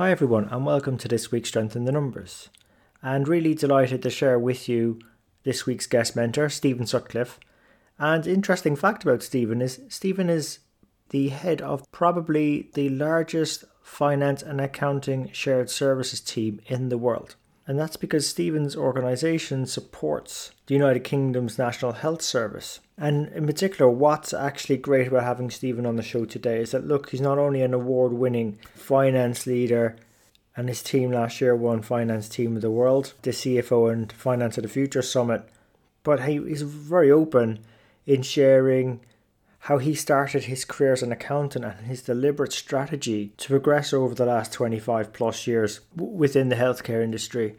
Hi, everyone, and welcome to this week's Strength in the Numbers. And really delighted to share with you this week's guest mentor, Stephen Sutcliffe. And interesting fact about Stephen is Stephen is the head of probably the largest finance and accounting shared services team in the world. And that's because Stephen's organisation supports the United Kingdom's National Health Service. And in particular, what's actually great about having Stephen on the show today is that look, he's not only an award winning finance leader, and his team last year won Finance Team of the World, the CFO and Finance of the Future Summit, but he, he's very open in sharing how he started his career as an accountant and his deliberate strategy to progress over the last 25 plus years within the healthcare industry.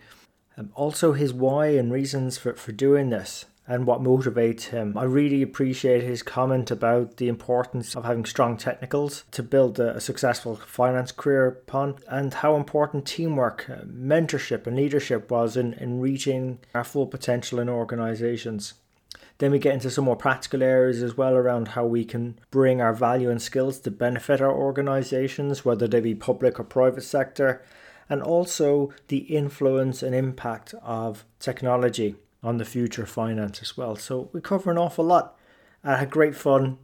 Um, also, his why and reasons for, for doing this and what motivates him. I really appreciate his comment about the importance of having strong technicals to build a, a successful finance career upon, and how important teamwork, uh, mentorship, and leadership was in, in reaching our full potential in organizations. Then we get into some more practical areas as well around how we can bring our value and skills to benefit our organizations, whether they be public or private sector, and also the influence and impact of technology on the future of finance as well. So we cover an awful lot. I had great fun.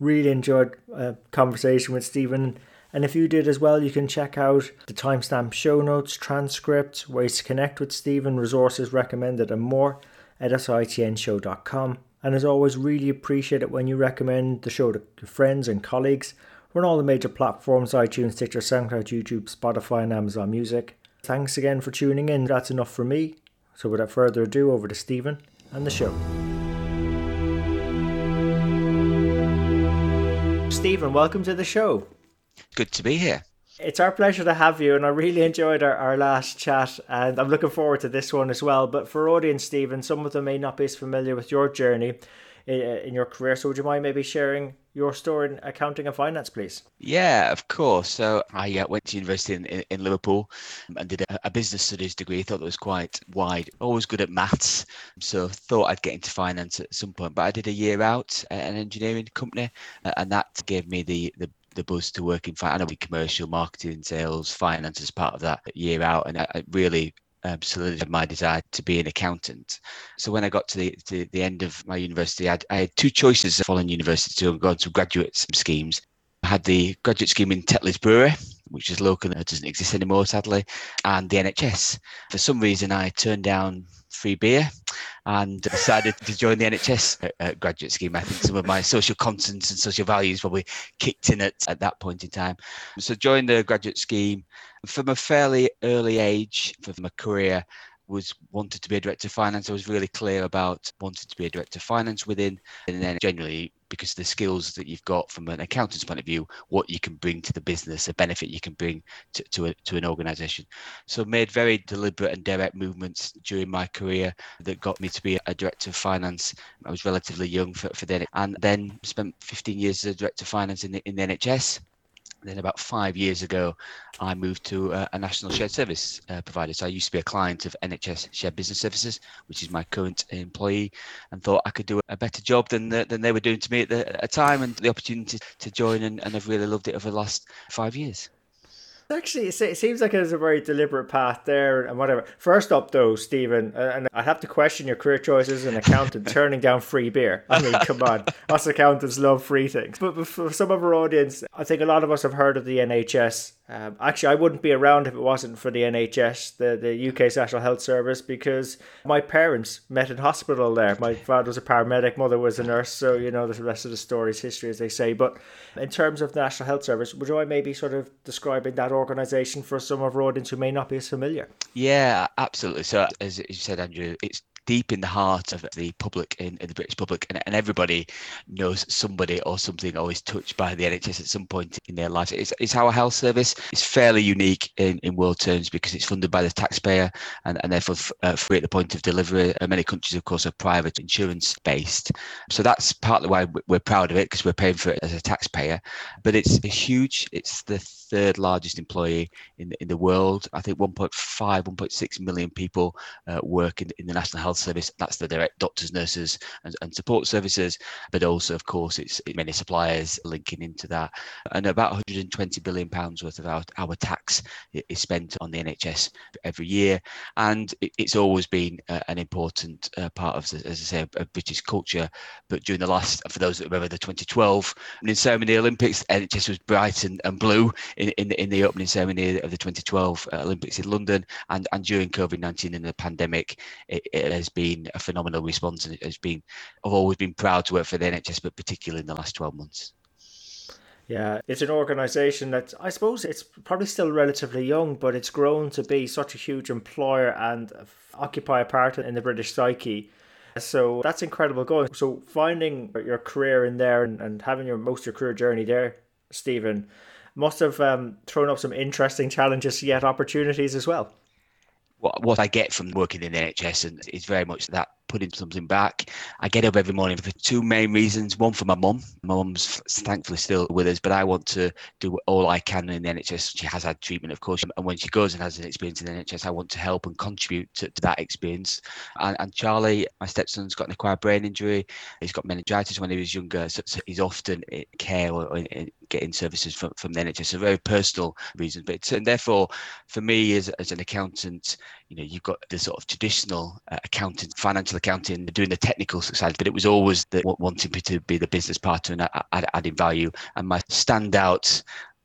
Really enjoyed a conversation with Stephen. And if you did as well, you can check out the timestamp show notes, transcripts, ways to connect with Stephen, resources recommended, and more at sitnshow.com. And as always, really appreciate it when you recommend the show to your friends and colleagues. We're on all the major platforms iTunes, Stitcher, SoundCloud, YouTube, Spotify, and Amazon Music. Thanks again for tuning in. That's enough for me. So without further ado, over to Stephen and the show. Stephen, welcome to the show. Good to be here. It's our pleasure to have you, and I really enjoyed our, our last chat, and I'm looking forward to this one as well. But for audience, Stephen, some of them may not be as familiar with your journey in, in your career. So would you mind maybe sharing your story in accounting and finance, please? Yeah, of course. So I uh, went to university in, in, in Liverpool and did a, a, business studies degree. I thought that was quite wide. Always good at maths, so thought I'd get into finance at some point. But I did a year out at an engineering company, uh, and that gave me the the the buzz to work in finance. I know commercial, marketing, sales, finance as part of that year out, and I really um, solidified my desire to be an accountant. So when I got to the to the end of my university, I had, I had two choices following university to go on to graduate schemes. I had the graduate scheme in Tetley's Brewery, which is local and doesn't exist anymore, sadly, and the NHS. For some reason, I turned down free beer and decided to join the NHS graduate scheme. I think some of my social conscience and social values probably kicked in at, at that point in time. So joined the graduate scheme from a fairly early age for my career was wanted to be a director of finance. I was really clear about wanting to be a director of finance within, and then generally because the skills that you've got from an accountant's point of view, what you can bring to the business, a benefit you can bring to, to, a, to an organization. So made very deliberate and direct movements during my career that got me to be a director of finance. I was relatively young for, for then, and then spent 15 years as a director of finance in the, in the NHS then about five years ago, I moved to a, a national shared service uh, provider. So I used to be a client of NHS Shared Business Services, which is my current employee, and thought I could do a better job than the, than they were doing to me at the at time, and the opportunity to join, and, and I've really loved it over the last five years. Actually, it seems like there's a very deliberate path there and whatever. First up, though, Stephen, uh, and I have to question your career choices as an accountant turning down free beer. I mean, come on. Us accountants love free things. But for some of our audience, I think a lot of us have heard of the NHS um, actually, I wouldn't be around if it wasn't for the NHS, the, the UK's National Health Service, because my parents met in hospital there. My father was a paramedic, mother was a nurse, so you know the rest of the story is history, as they say. But in terms of National Health Service, would you maybe sort of describing that organisation for some of our audience who may not be as familiar? Yeah, absolutely. So, as you said, Andrew, it's deep in the heart of the public in, in the British public, and, and, everybody knows somebody or something always touched by the NHS at some point in their lives. It's, it's our health service. It's fairly unique in, in world terms because it's funded by the taxpayer and, and therefore uh, free at the point of delivery. Many countries, of course, are private insurance based. So that's partly why we're proud of it because we're paying for it as a taxpayer. But it's huge. It's the third largest employee in in the world. I think 1.5, 1.6 million people uh, work in, in the National Health Service. That's the direct doctors, nurses, and, and support services, but also, of course, it's many suppliers linking into that. And about 120 billion pounds worth of our, our tax is spent on the NHS every year, and it's always been uh, an important uh, part of, as I say, a British culture. But during the last, for those that remember the 2012 in ceremony Olympics, NHS was bright and, and blue in, in, the, in the opening ceremony of the 2012 uh, Olympics in London, and, and during COVID 19 and the pandemic, it, it, has been a phenomenal response, and it has been. I've always been proud to work for the NHS, but particularly in the last 12 months. Yeah, it's an organisation that I suppose it's probably still relatively young, but it's grown to be such a huge employer and occupy a part in the British psyche. So that's incredible going. So finding your career in there and, and having your most your career journey there, Stephen, must have um, thrown up some interesting challenges yet opportunities as well. What, what I get from working in the NHS and is very much that putting something back. I get up every morning for two main reasons. One for my mum. My mum's thankfully still with us, but I want to do all I can in the NHS. She has had treatment, of course, and when she goes and has an experience in the NHS, I want to help and contribute to, to that experience. And, and, Charlie, my stepson's got an acquired brain injury. He's got meningitis when he was younger, so, so he's often in care or, in, getting services from, from the NHS. So very personal reasons, but and therefore, for me as, as an accountant, you know, you've got the sort of traditional uh, accountant, financial accounting, doing the technical side, but it was always the wanting me to be the business partner and adding value. And my standout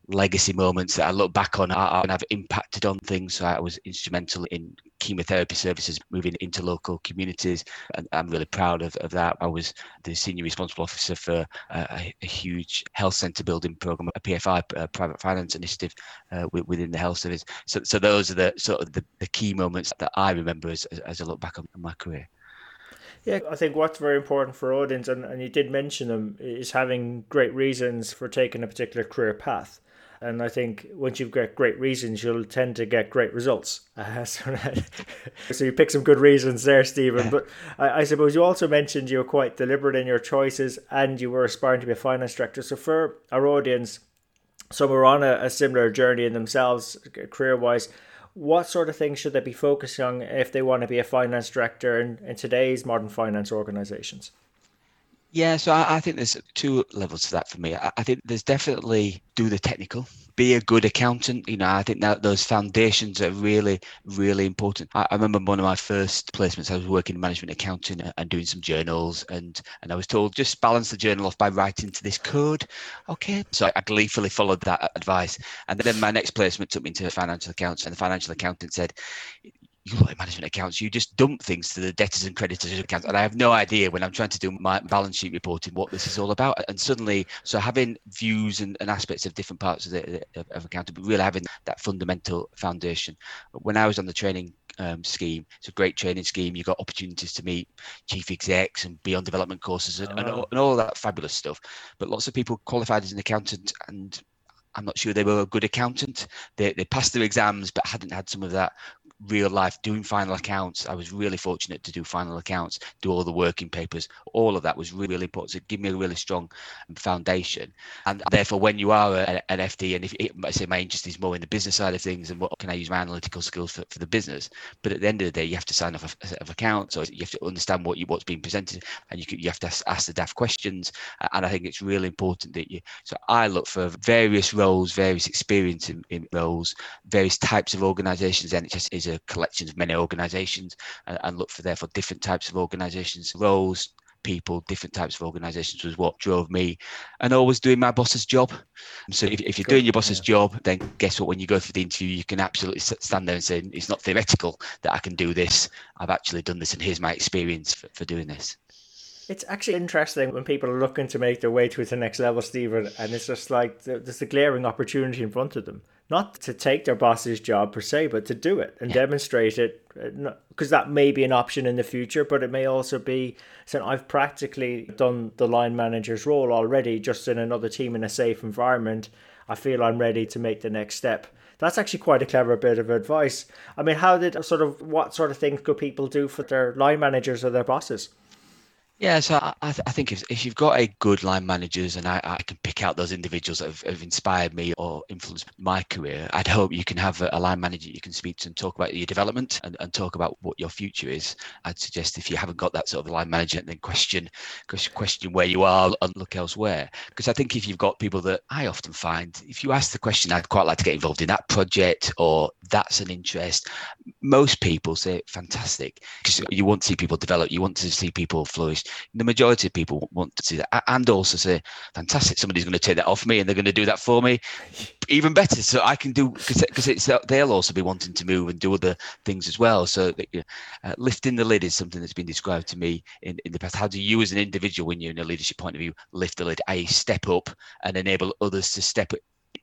legacy moments that I look back on and have impacted on things. So I was instrumental in chemotherapy services moving into local communities, and I'm really proud of, of that. I was the senior responsible officer for a, a huge health centre building program, a PFI, a private finance initiative uh, within the health service. So, so those are the sort of the, the key moments that I remember as, as I look back on my career. Yeah, I think what's very important for audience, and, and you did mention them, is having great reasons for taking a particular career path. And I think once you've got great reasons, you'll tend to get great results. Uh, so, so, you pick some good reasons there, Stephen. But I, I, suppose you also mentioned you were quite deliberate in your choices and you were aspiring to be a finance director. So for our audience, some are on a, a similar journey in themselves, career wise. What sort of things should they be focusing on if they want to be a finance director in, in today's modern finance organizations? Yeah, so I, I, think there's two levels to that for me. I, I, think there's definitely do the technical, be a good accountant. You know, I think that those foundations are really, really important. I, I remember one of my first placements. I was working in management accounting and doing some journals, and and I was told just balance the journal off by writing to this code. Okay, so I gleefully followed that advice, and then my next placement took me into financial accounts, and the financial accountant said, you look at management accounts, you just dump things to the debtors and creditors accounts. And I have no idea when I'm trying to do my balance sheet reporting what this is all about. And suddenly, so having views and, and aspects of different parts of the of, of accounting, but really having that fundamental foundation. When I was on the training um, scheme, it's a great training scheme. You've got opportunities to meet chief execs and be on development courses and, oh. and, all, and all that fabulous stuff. But lots of people qualified as an accountant and I'm not sure they were a good accountant. They, they passed their exams, but hadn't had some of that real life doing final accounts. I was really fortunate to do final accounts, do all the working papers. All of that was really, really important. So give me a really strong foundation. And therefore, when you are an FD, and if I say my interest is more in the business side of things and what can I use my analytical skills for, for the business, but at the end of the day, you have to sign off a, set of accounts, or you have to understand what you what's being presented, and you can, you have to ask, the daft questions. And I think it's really important that you. So I look for various roles, various experience in, in roles, various types of organisations. NHS is a collection of many organizations and, and look for therefore different types of organizations roles people different types of organizations was what drove me and always doing my boss's job. So if, if you're doing your boss's yeah. job then guess what? When you go for the interview you can absolutely stand there and say it's not theoretical that i can do this. I've actually done this and here's my experience for, for doing this. It's actually interesting when people are looking to make their way to the next level, Stephen, and it's just like there's a glaring opportunity in front of them not to take their boss's job per se, but to do it and yeah. demonstrate it. Because uh, that may be an option in the future, but it may also be. So I've practically done the line manager's role already, just in another team in a safe environment. I feel I'm ready to make the next step. That's actually quite a clever bit of advice. I mean, how did sort of what sort of things could people do for their line managers or their bosses? Yeah, so I, th- I think if, if you've got a good line managers and I, I can pick out those individuals that have, have, inspired me or influenced my career, I'd hope you can have a, a, line manager you can speak to and talk about your development and, and talk about what your future is. I'd suggest if you haven't got that sort of line manager, then question question where you are and look elsewhere. Because I think if you've got people that I often find, if you ask the question, I'd quite like to get involved in that project or that's an interest, most people say fantastic because you want to see people develop, you want to see people flourish the majority of people want to see that and also say, fantastic, somebody's going to take that off me and they're going to do that for me. Even better. So I can do, because it's they'll also be wanting to move and do other things as well. So uh, lifting the lid is something that's been described to me in, in the past. How do you, as an individual, when you're in a leadership point of view, lift the lid, i.e., step up and enable others to step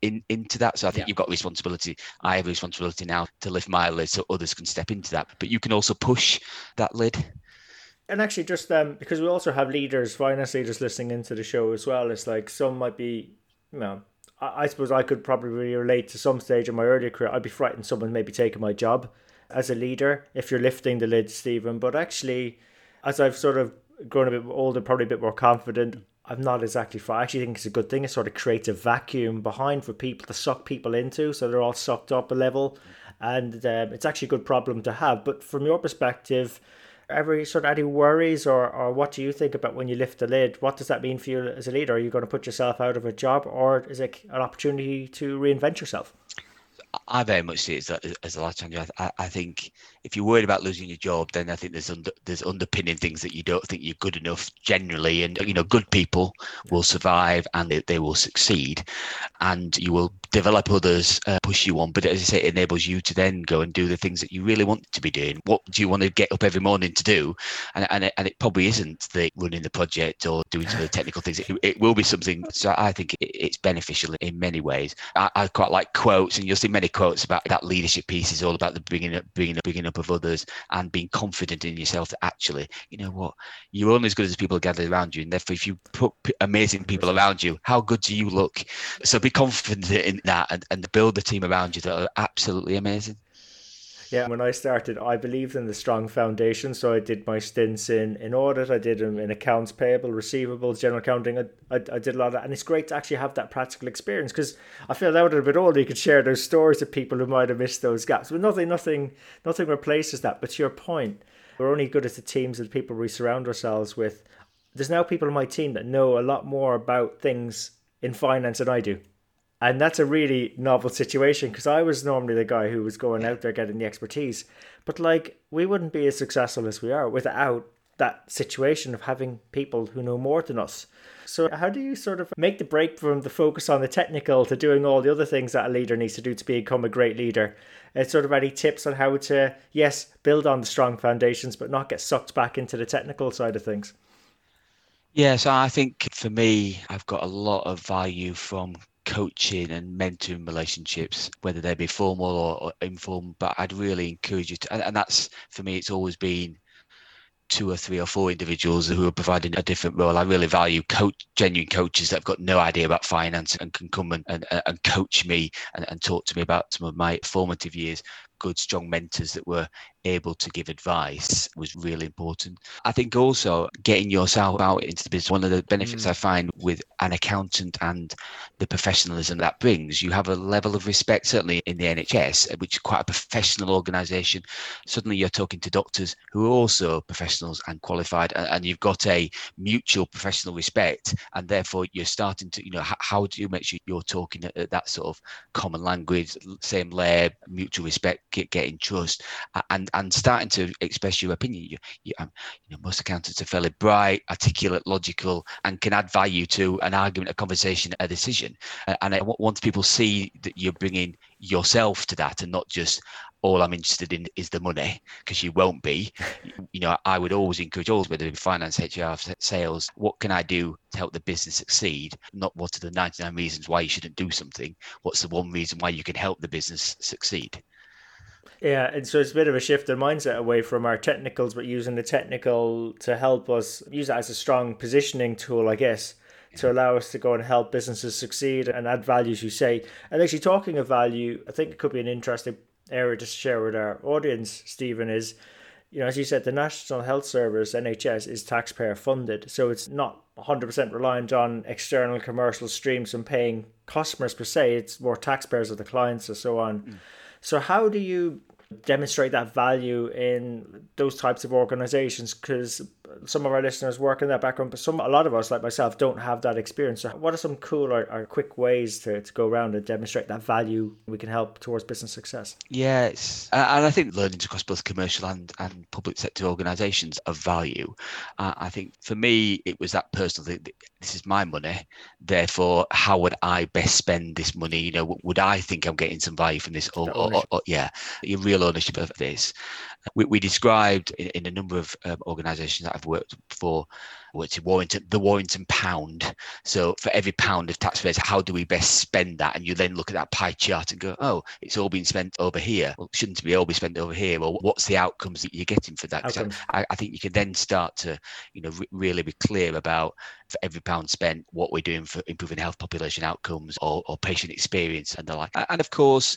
in, into that. So I think yeah. you've got responsibility. I have a responsibility now to lift my lid so others can step into that. But you can also push that lid. And actually, just um, because we also have leaders, finance leaders listening into the show as well, it's like some might be, you know, I, I suppose I could probably relate to some stage in my earlier career. I'd be frightened someone maybe taking my job as a leader if you're lifting the lid, Stephen. But actually, as I've sort of grown a bit older, probably a bit more confident, I'm not exactly for. I actually think it's a good thing. It sort of creates a vacuum behind for people to suck people into, so they're all sucked up a level, and um, it's actually a good problem to have. But from your perspective, ever sort of any worries or, or what do you think about when you lift the lid? What does that mean for you as a leader? Are you going to put yourself out of a job or is it an opportunity to reinvent yourself? I very much see it as, as a life changer. I, I, think if you're worried about losing your job, then I think there's under, there's underpinning things that you don't think you're good enough generally, and you know, good people will survive and they, they will succeed, and you will develop others, uh, push you on. But as I say, it enables you to then go and do the things that you really want to be doing. What do you want to get up every morning to do? And and it, and it probably isn't the running the project or doing some of the technical things. It, it will be something. So I think it, it's beneficial in many ways. I, I quite like quotes, and you'll see many quotes about that leadership piece is all about the bringing up, bringing up, bringing up of others and being confident in yourself that actually, you know what, you're only as good as people gathered around you. And therefore, if you put amazing people around you, how good do you look? So be confident in that and, and build a team around you that are absolutely amazing. Yeah, when I started, I believed in the strong foundation. So I did my stints in, in audit, I did them in accounts payable, receivables, general accounting. I, I, I did a lot of that. And it's great to actually have that practical experience because I feel that a bit older, you could share those stories with people who might have missed those gaps. But nothing, nothing, nothing replaces that. But to your point, we're only good as the teams of the people we surround ourselves with. There's now people in my team that know a lot more about things in finance than I do. And that's a really novel situation because I was normally the guy who was going out there getting the expertise. But like, we wouldn't be as successful as we are without that situation of having people who know more than us. So, how do you sort of make the break from the focus on the technical to doing all the other things that a leader needs to do to become a great leader? And sort of any tips on how to, yes, build on the strong foundations, but not get sucked back into the technical side of things? Yeah, so I think for me, I've got a lot of value from coaching and mentoring relationships, whether they be formal or, or informal. But I'd really encourage you to, and, and that's for me, it's always been two or three or four individuals who are providing a different role. I really value coach, genuine coaches that have got no idea about finance and can come and, and, and coach me and, and talk to me about some of my formative years. Good, strong mentors that were able to give advice was really important. I think also getting yourself out into the business, one of the benefits mm. I find with an accountant and the professionalism that brings, you have a level of respect, certainly in the NHS, which is quite a professional organisation. Suddenly you're talking to doctors who are also professionals and qualified, and, and you've got a mutual professional respect, and therefore you're starting to, you know, how, how do you make sure you're talking at, at that sort of common language, same layer, mutual respect get, getting trust and and starting to express your opinion. You, you, um, you know, most accountants are fairly bright, articulate, logical, and can add value to an argument, a conversation, a decision. And I, once people see that you're bringing yourself to that and not just all I'm interested in is the money because you won't be. You know, I would always encourage all, whether it's finance, HR, sales, what can I do to help the business succeed? Not what are the 99 reasons why you shouldn't do something. What's the one reason why you can help the business succeed? Yeah, and so it's a bit of a shift in mindset away from our technicals, but using the technical to help us use it as a strong positioning tool, I guess to allow us to go and help businesses succeed and add value, as you say. And actually, talking of value, I think it could be an interesting area to share with our audience, Stephen, is you know, as you said, the National Health Service, NHS, is taxpayer funded. So it's not 100% reliant on external commercial streams and paying customers per se. It's more taxpayers of the clients and so on. Mm. So, how do you demonstrate that value in those types of organizations because some of our listeners work in that background but some a lot of us like myself don't have that experience. So what are some cool or, or quick ways to, to go around and demonstrate that value we can help towards business success? Yes. And i think learnings across both commercial and, and public sector organizations of value. Uh, i think for me it was that personal thing this is my money therefore how would i best spend this money? You know would i think i'm getting some value from this or, or, or, or yeah your real ownership of this. We, we described in, in, a number of um, organizations that i've worked for which is Warrington, the Warrington pound. So for every pound of taxpayers, how do we best spend that? And you then look at that pie chart and go, oh, it's all been spent over here. Well, shouldn't it be all be spent over here? Well, what's the outcomes that you're getting for that? I, I, think you can then start to, you know, re- really be clear about for every pound spent, what we're doing for improving health population outcomes or, or patient experience and the like. And of course,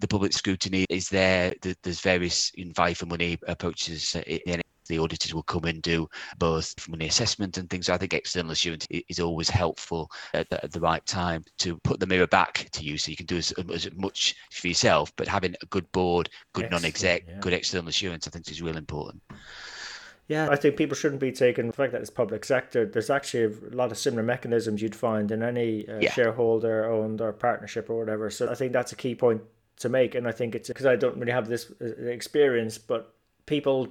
the public scrutiny is there. There's various in value for money approaches in the auditors will come and do both money assessment and things. So I think external assurance is always helpful at the, at the, right time to put the mirror back to you so you can do as, as much for yourself, but having a good board, good Excellent, non-exec, yeah. good external assurance, I think is really important. Yeah, I think people shouldn't be taken the fact that it's public sector. There's actually a lot of similar mechanisms you'd find in any uh, yeah. shareholder owned or partnership or whatever. So I think that's a key point to make. And I think it's because I don't really have this uh, experience, but people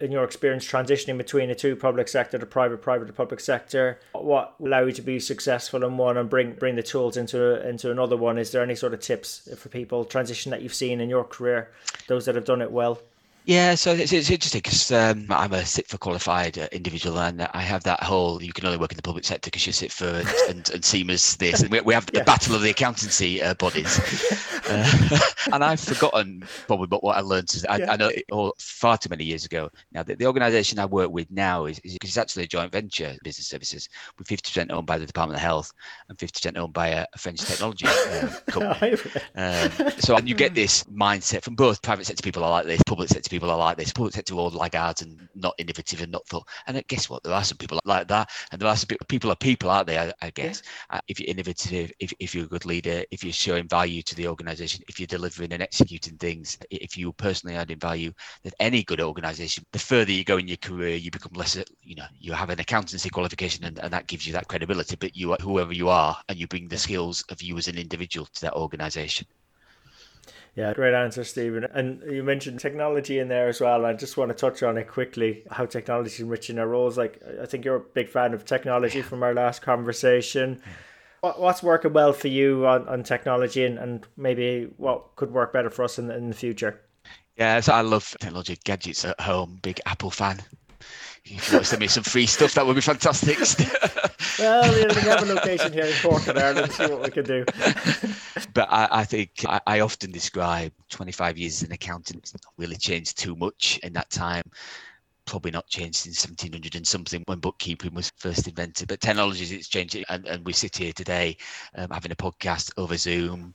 in your experience transitioning between the two public sector the private private to public sector what allow you to be successful in one and bring bring the tools into into another one is there any sort of tips for people transition that you've seen in your career those that have done it well yeah, so it's, it's interesting because um, I'm a CIPFA qualified uh, individual, and I have that whole you can only work in the public sector because you CIPFA and, and, and CIMA's this, and we, we have the yeah. battle of the accountancy uh, bodies. uh, and I've forgotten probably what, what I learned. I, yeah. I know it all far too many years ago. Now, the, the organisation I work with now is, is it's actually a joint venture business services with 50% owned by the Department of Health and 50% owned by a, a French technology um, company. um, so and you get this mindset from both private sector people are like this, public sector people people are like this. Public sector all laggards and not innovative and not thought. And guess what? There are some people like that, and there are some people are people, aren't they? I, I guess yeah. uh, if you're innovative, if, if you're a good leader, if you're showing value to the organisation, if you're delivering and executing things, if you're personally adding value, that any good organisation, the further you go in your career, you become less. You know, you have an accountancy qualification, and, and that gives you that credibility. But you, are whoever you are, and you bring the skills of you as an individual to that organisation. Yeah, great answer, Stephen. And you mentioned technology in there as well. I just want to touch on it quickly how technology is enriching our roles. Like, I think you're a big fan of technology from our last conversation. What's working well for you on, on technology and, and maybe what could work better for us in, in the future? Yeah, so I love technology gadgets at home, big Apple fan. If you want to send me some free stuff, that would be fantastic. well, we have a location here in Cork in Ireland, see what we can do. but I, I think I, I, often describe 25 years as an accountant. It's not really changed too much in that time. Probably not changed since 1700 and something when bookkeeping was first invented. But technologies, it's changed. And, and we sit here today um, having a podcast over Zoom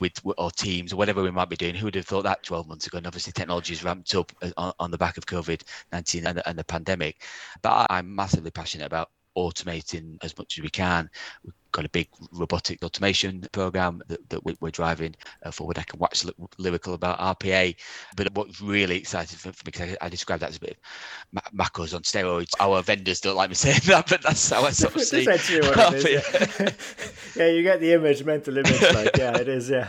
with our teams or whatever we might be doing. Who would have thought that 12 months ago? And obviously, technology has ramped up uh, on, on the back of COVID 19 and, and, the pandemic. But I'm massively passionate about automating as much as we can. Got a big robotic automation program that, that we're driving uh, forward. I can wax lyrical about RPA, but what's really exciting for, for me, because I, I describe that as a bit of macros on steroids. Our vendors don't like me saying that, but that's how I sort of see what it is, yeah. yeah, you get the image, mental image, like, yeah, it is, yeah.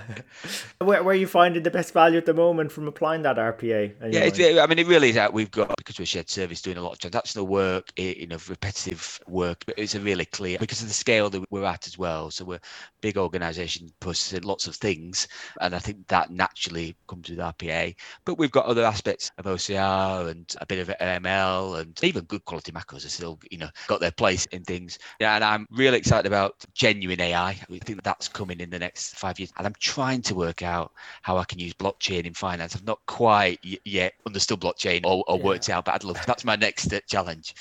Where, where are you finding the best value at the moment from applying that RPA? Yeah, it's, I mean, it really is that we've got, because we're shared service, doing a lot of transactional work, you know, repetitive work, but it's a really clear, because of the scale that we're at as well. So we're a big organization processing lots of things. And I think that naturally comes with RPA. But we've got other aspects of OCR and a bit of ML and even good quality macros are still, you know, got their place in things. Yeah, and I'm really excited about genuine AI. I think that's coming in the next five years. And I'm trying to work out how I can use blockchain in finance. I've not quite yet understood blockchain or, or yeah. worked out, but I'd love that's my next uh, challenge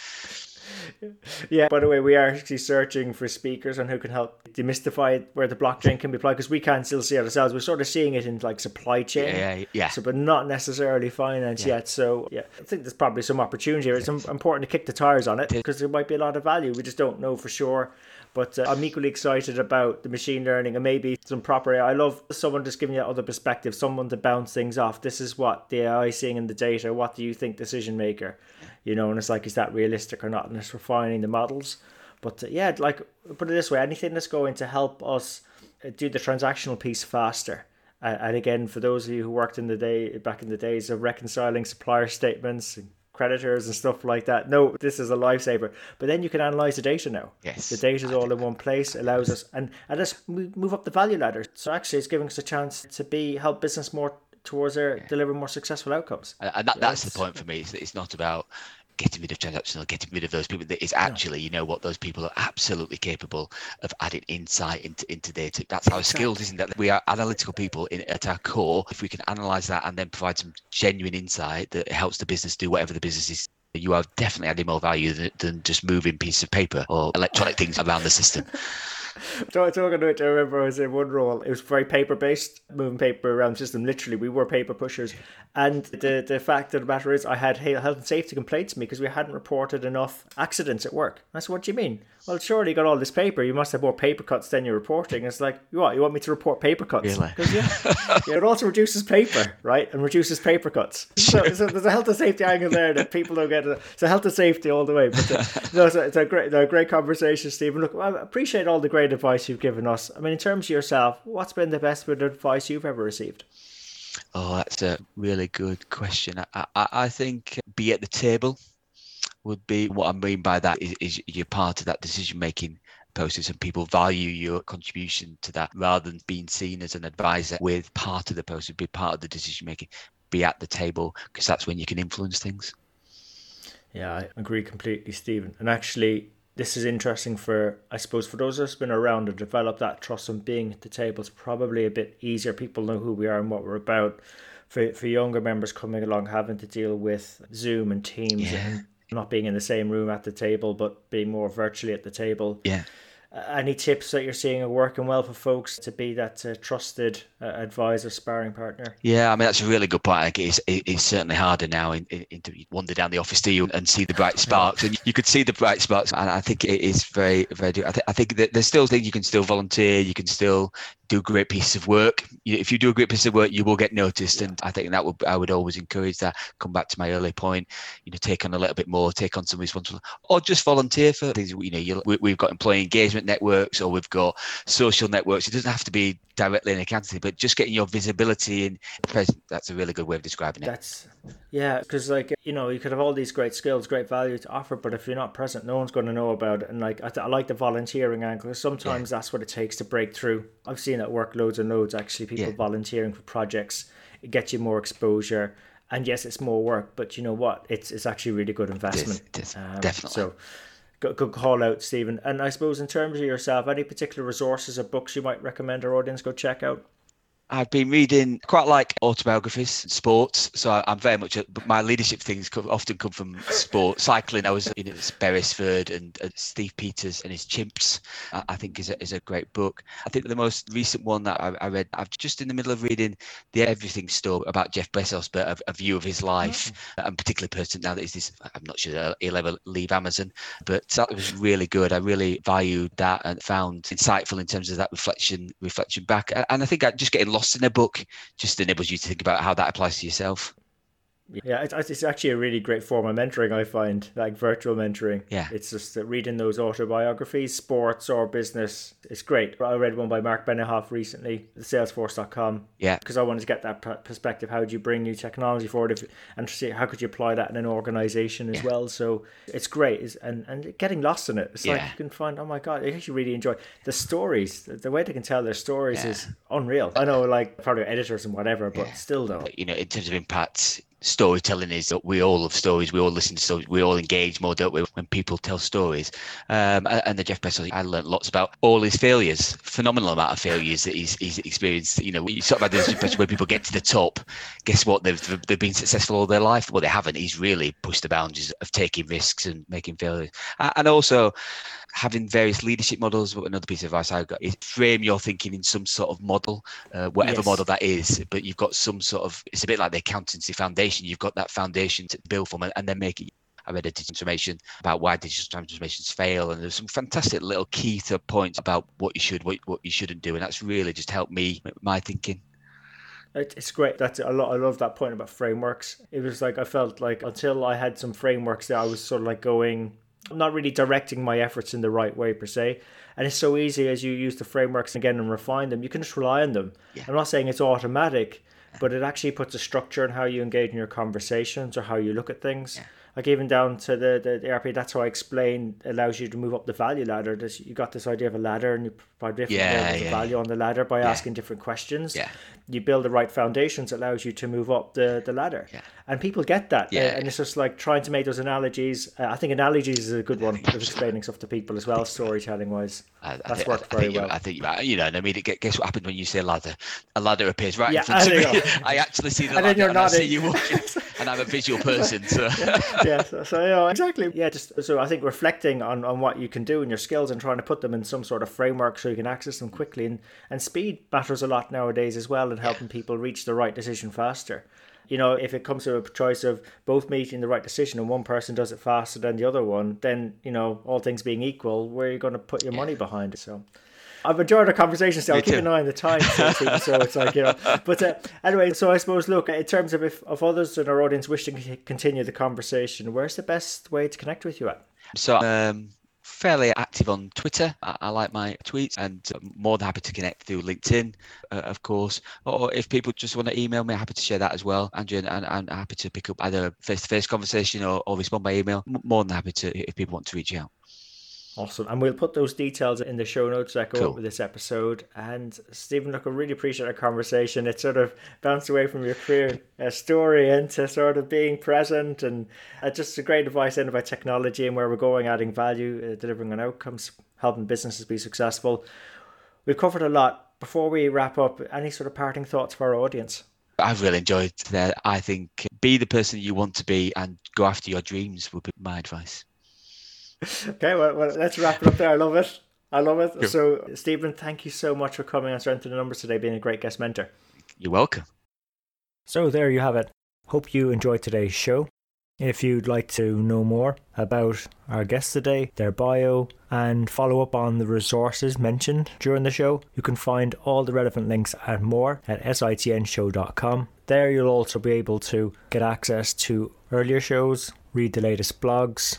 yeah. By the way, we are actually searching for speakers on who can help demystify where the blockchain can be applied because we can't still see it ourselves. We're sort of seeing it in like supply chain, yeah, yeah. So, but not necessarily finance yeah. yet. So, yeah, I think there's probably some opportunity here. It's important to kick the tires on it because there might be a lot of value. We just don't know for sure. But uh, I'm equally excited about the machine learning and maybe some proper AI. I love someone just giving you other perspective, someone to bounce things off. This is what the AI is seeing in the data. What do you think, decision maker? You know, and it's like, is that realistic or not? And it's refining the models. But uh, yeah, like put it this way: anything that's going to help us uh, do the transactional piece faster. And again, for those of you who worked in the day back in the days of reconciling supplier statements and creditors and stuff like that. No, this is a lifesaver. But then you can analyze the data now. Yes. The data is all in one place, allows us and and let's move up the value ladder. So actually, it's giving us a chance to be help business more towards their yeah. deliver more successful outcomes. And that, that's the point for me. It's, it's not about getting rid of transactional, getting rid of those people. It's actually, you know what, those people are absolutely capable of adding insight into, into data. That's our skills, isn't that? We are analytical people in, at our core. If we can analyze that and then provide some genuine insight that helps the business do whatever the business is you are definitely adding more value than, than just moving pieces of paper or electronic things around the system. talking about it, I remember I was in one role. It was very paper based, moving paper around the system. Literally, we were paper pushers. And the the fact of the matter is, I had health and safety complaints to me because we hadn't reported enough accidents at work. I said, "What do you mean?" Well, surely you got all this paper. You must have more paper cuts than you're reporting. It's like, you what? You want me to report paper cuts? Really? Yeah, yeah, it also reduces paper, right? And reduces paper cuts. So, so, there's a health and safety angle there that people don't get. It's a health and safety all the way. But uh, no, it's a, it's a great, a great conversation, Stephen. Look, I appreciate all the great advice you've given us. I mean, in terms of yourself, what's been the best bit of advice you've ever received? Oh, that's a really good question. I, I, I think be at the table would be what I mean by that is, is you're part of that decision making process and people value your contribution to that rather than being seen as an advisor with part of the process, be part of the decision making, be at the table because that's when you can influence things. Yeah, I agree completely, Stephen. And actually, this is interesting for I suppose for those of us been around to develop that trust and being at the table is probably a bit easier. People know who we are and what we're about. For for younger members coming along having to deal with Zoom and Teams yeah. and not being in the same room at the table but being more virtually at the table. Yeah any tips that you're seeing are working well for folks to be that uh, trusted uh, advisor, sparring partner? Yeah, I mean that's a really good point. It's, it's certainly harder now in, in, to wander down the office to you and see the bright sparks, and you could see the bright sparks. And I think it is very, very. I, th- I think that there's still things you can still volunteer, you can still do great pieces of work. If you do a great piece of work, you will get noticed, and I think that would I would always encourage that. Come back to my early point, you know, take on a little bit more, take on some responsibility, or just volunteer for things. You know, you, we, have got employee engagement networks, or we've got social networks. It doesn't have to be directly in accounting, but just getting your visibility in present. That's a really good way of describing it. That's yeah, because like you know, you could have all these great skills, great value to offer, but if you're not present, no one's going to know about it. And like I, th- I like the volunteering angle. Sometimes yeah. that's what it takes to break through. I've seen it work loads and loads. Actually, people yeah. volunteering for projects it gets you more exposure. And yes, it's more work, but you know what? It's it's actually really good investment. It is, it is. Um, Definitely. So good, good call out, Stephen. And I suppose in terms of yourself, any particular resources or books you might recommend our audience go check out? I've been reading quite like autobiographies, sports. So I'm very much, my leadership things often come from sport. Cycling, I was, you know, Brailsford and, and Steve Peters and his Chimps, I think is a, is a great book. I think the most recent one that I, I read, I'm just in the middle of reading the Everything Store about Jeff Bezos, but a, a view of his life, mm-hmm. and particularly person now that he's this, I'm not sure he'll ever leave Amazon, but that was really good. I really valued that and found insightful in terms of that reflection, reflection back. And I think I just getting lost in a book just enables you to think about how that applies to yourself. Yeah, it's, it's actually a really great form of mentoring, I find, like virtual mentoring. Yeah. It's just that reading those autobiographies, sports or business, it's great. I read one by Mark Benioff recently, salesforce.com. Yeah. Because I wanted to get that perspective. How do you bring new technology forward if, and see how could you apply that in an organization as yeah. well? So it's great. It's, and, and getting lost in it. It's yeah. like you can find, oh my God, I actually really enjoy the stories. The, the way they can tell their stories yeah. is unreal. I know, like, probably editors and whatever, but still, though. You know, in terms of impact, storytelling is that we all love stories, we all listen to stories, we all engage more, don't we, when people tell stories. Um, and the Jeff Bezos, I learned lots about all his failures, phenomenal amount of failures that he's, he's experienced. You know, you sort of had this impression where people get to the top, guess what? They've, they've been successful all their life. Well, they haven't. He's really pushed the boundaries of taking risks and making failures. And also, having various leadership models. But another piece of advice I've got is frame your thinking in some sort of model, uh, whatever yes. model that is. But you've got some sort of. It's a bit like the accountancy foundation. You've got that foundation to build from, and then make it. I read a digital transformation about why digital transformations fail, and there's some fantastic little key to points about what you should, what, what you shouldn't do, and that's really just helped me my thinking. It's great. That's a lot. I love that point about frameworks. It was like I felt like until I had some frameworks that I was sort of like going I'm not really directing my efforts in the right way per se. And it's so easy as you use the frameworks again and refine them, you can just rely on them. Yeah. I'm not saying it's automatic, but it actually puts a structure in how you engage in your conversations or how you look at things. Yeah. Like even down to the, the, the ERP, that's how I explain allows you to move up the value ladder. This, you got this idea of a ladder and you provide different yeah, yeah, value on the ladder by asking different questions. Yeah you build the right foundations allows you to move up the, the ladder yeah. and people get that yeah. and it's just like trying to make those analogies uh, i think analogies is a good one of explaining stuff to people as well storytelling wise I, I that's think, worked very well. I think you know and I mean guess what happened when you say ladder? A ladder appears right yeah, in front of me. I actually see the and ladder and I see you walking. And I'm a visual person so. Yeah, yeah so, so you know, exactly. Yeah just so I think reflecting on, on what you can do and your skills and trying to put them in some sort of framework so you can access them quickly. And, and speed matters a lot nowadays as well in helping people reach the right decision faster. You know, if it comes to a choice of both making the right decision and one person does it faster than the other one, then, you know, all things being equal, where are you going to put your money behind it? So. I've enjoyed our conversation still. I'll keep an eye on the time, so, so it's like you know. But uh, anyway, so I suppose look in terms of if of others in our audience wish to continue the conversation, where's the best way to connect with you at? So um, fairly active on Twitter. I, I, like my tweets and I'm more than happy to connect through LinkedIn, uh, of course. Or if people just want to email me, happy to share that as well. Andrew, and, I'm happy to pick up either a face to face conversation or, or respond by email. more than happy to if people want to reach out. Awesome. And we'll put those details in the show notes that go cool. up with this episode. And Stephen, look, I really appreciate our conversation. It sort of bounced away from your career uh, story into sort of being present and uh, just a great advice in about technology and where we're going, adding value, uh, delivering on outcomes, helping businesses be successful. We've covered a lot. Before we wrap up, any sort of parting thoughts for our audience? I've really enjoyed that. I think be the person you want to be and go after your dreams would be my advice okay, well, well, let's wrap it up there. I love it. I love it. So, Stephen, thank you so much for coming on Strength in the Numbers today, being a great guest mentor. You're welcome. So, there you have it. Hope you enjoyed today's show. If you'd like to know more about our guests today, their bio, and follow up on the resources mentioned during the show, you can find all the relevant links and more at sitnshow.com. There, you'll also be able to get access to earlier shows, read the latest blogs,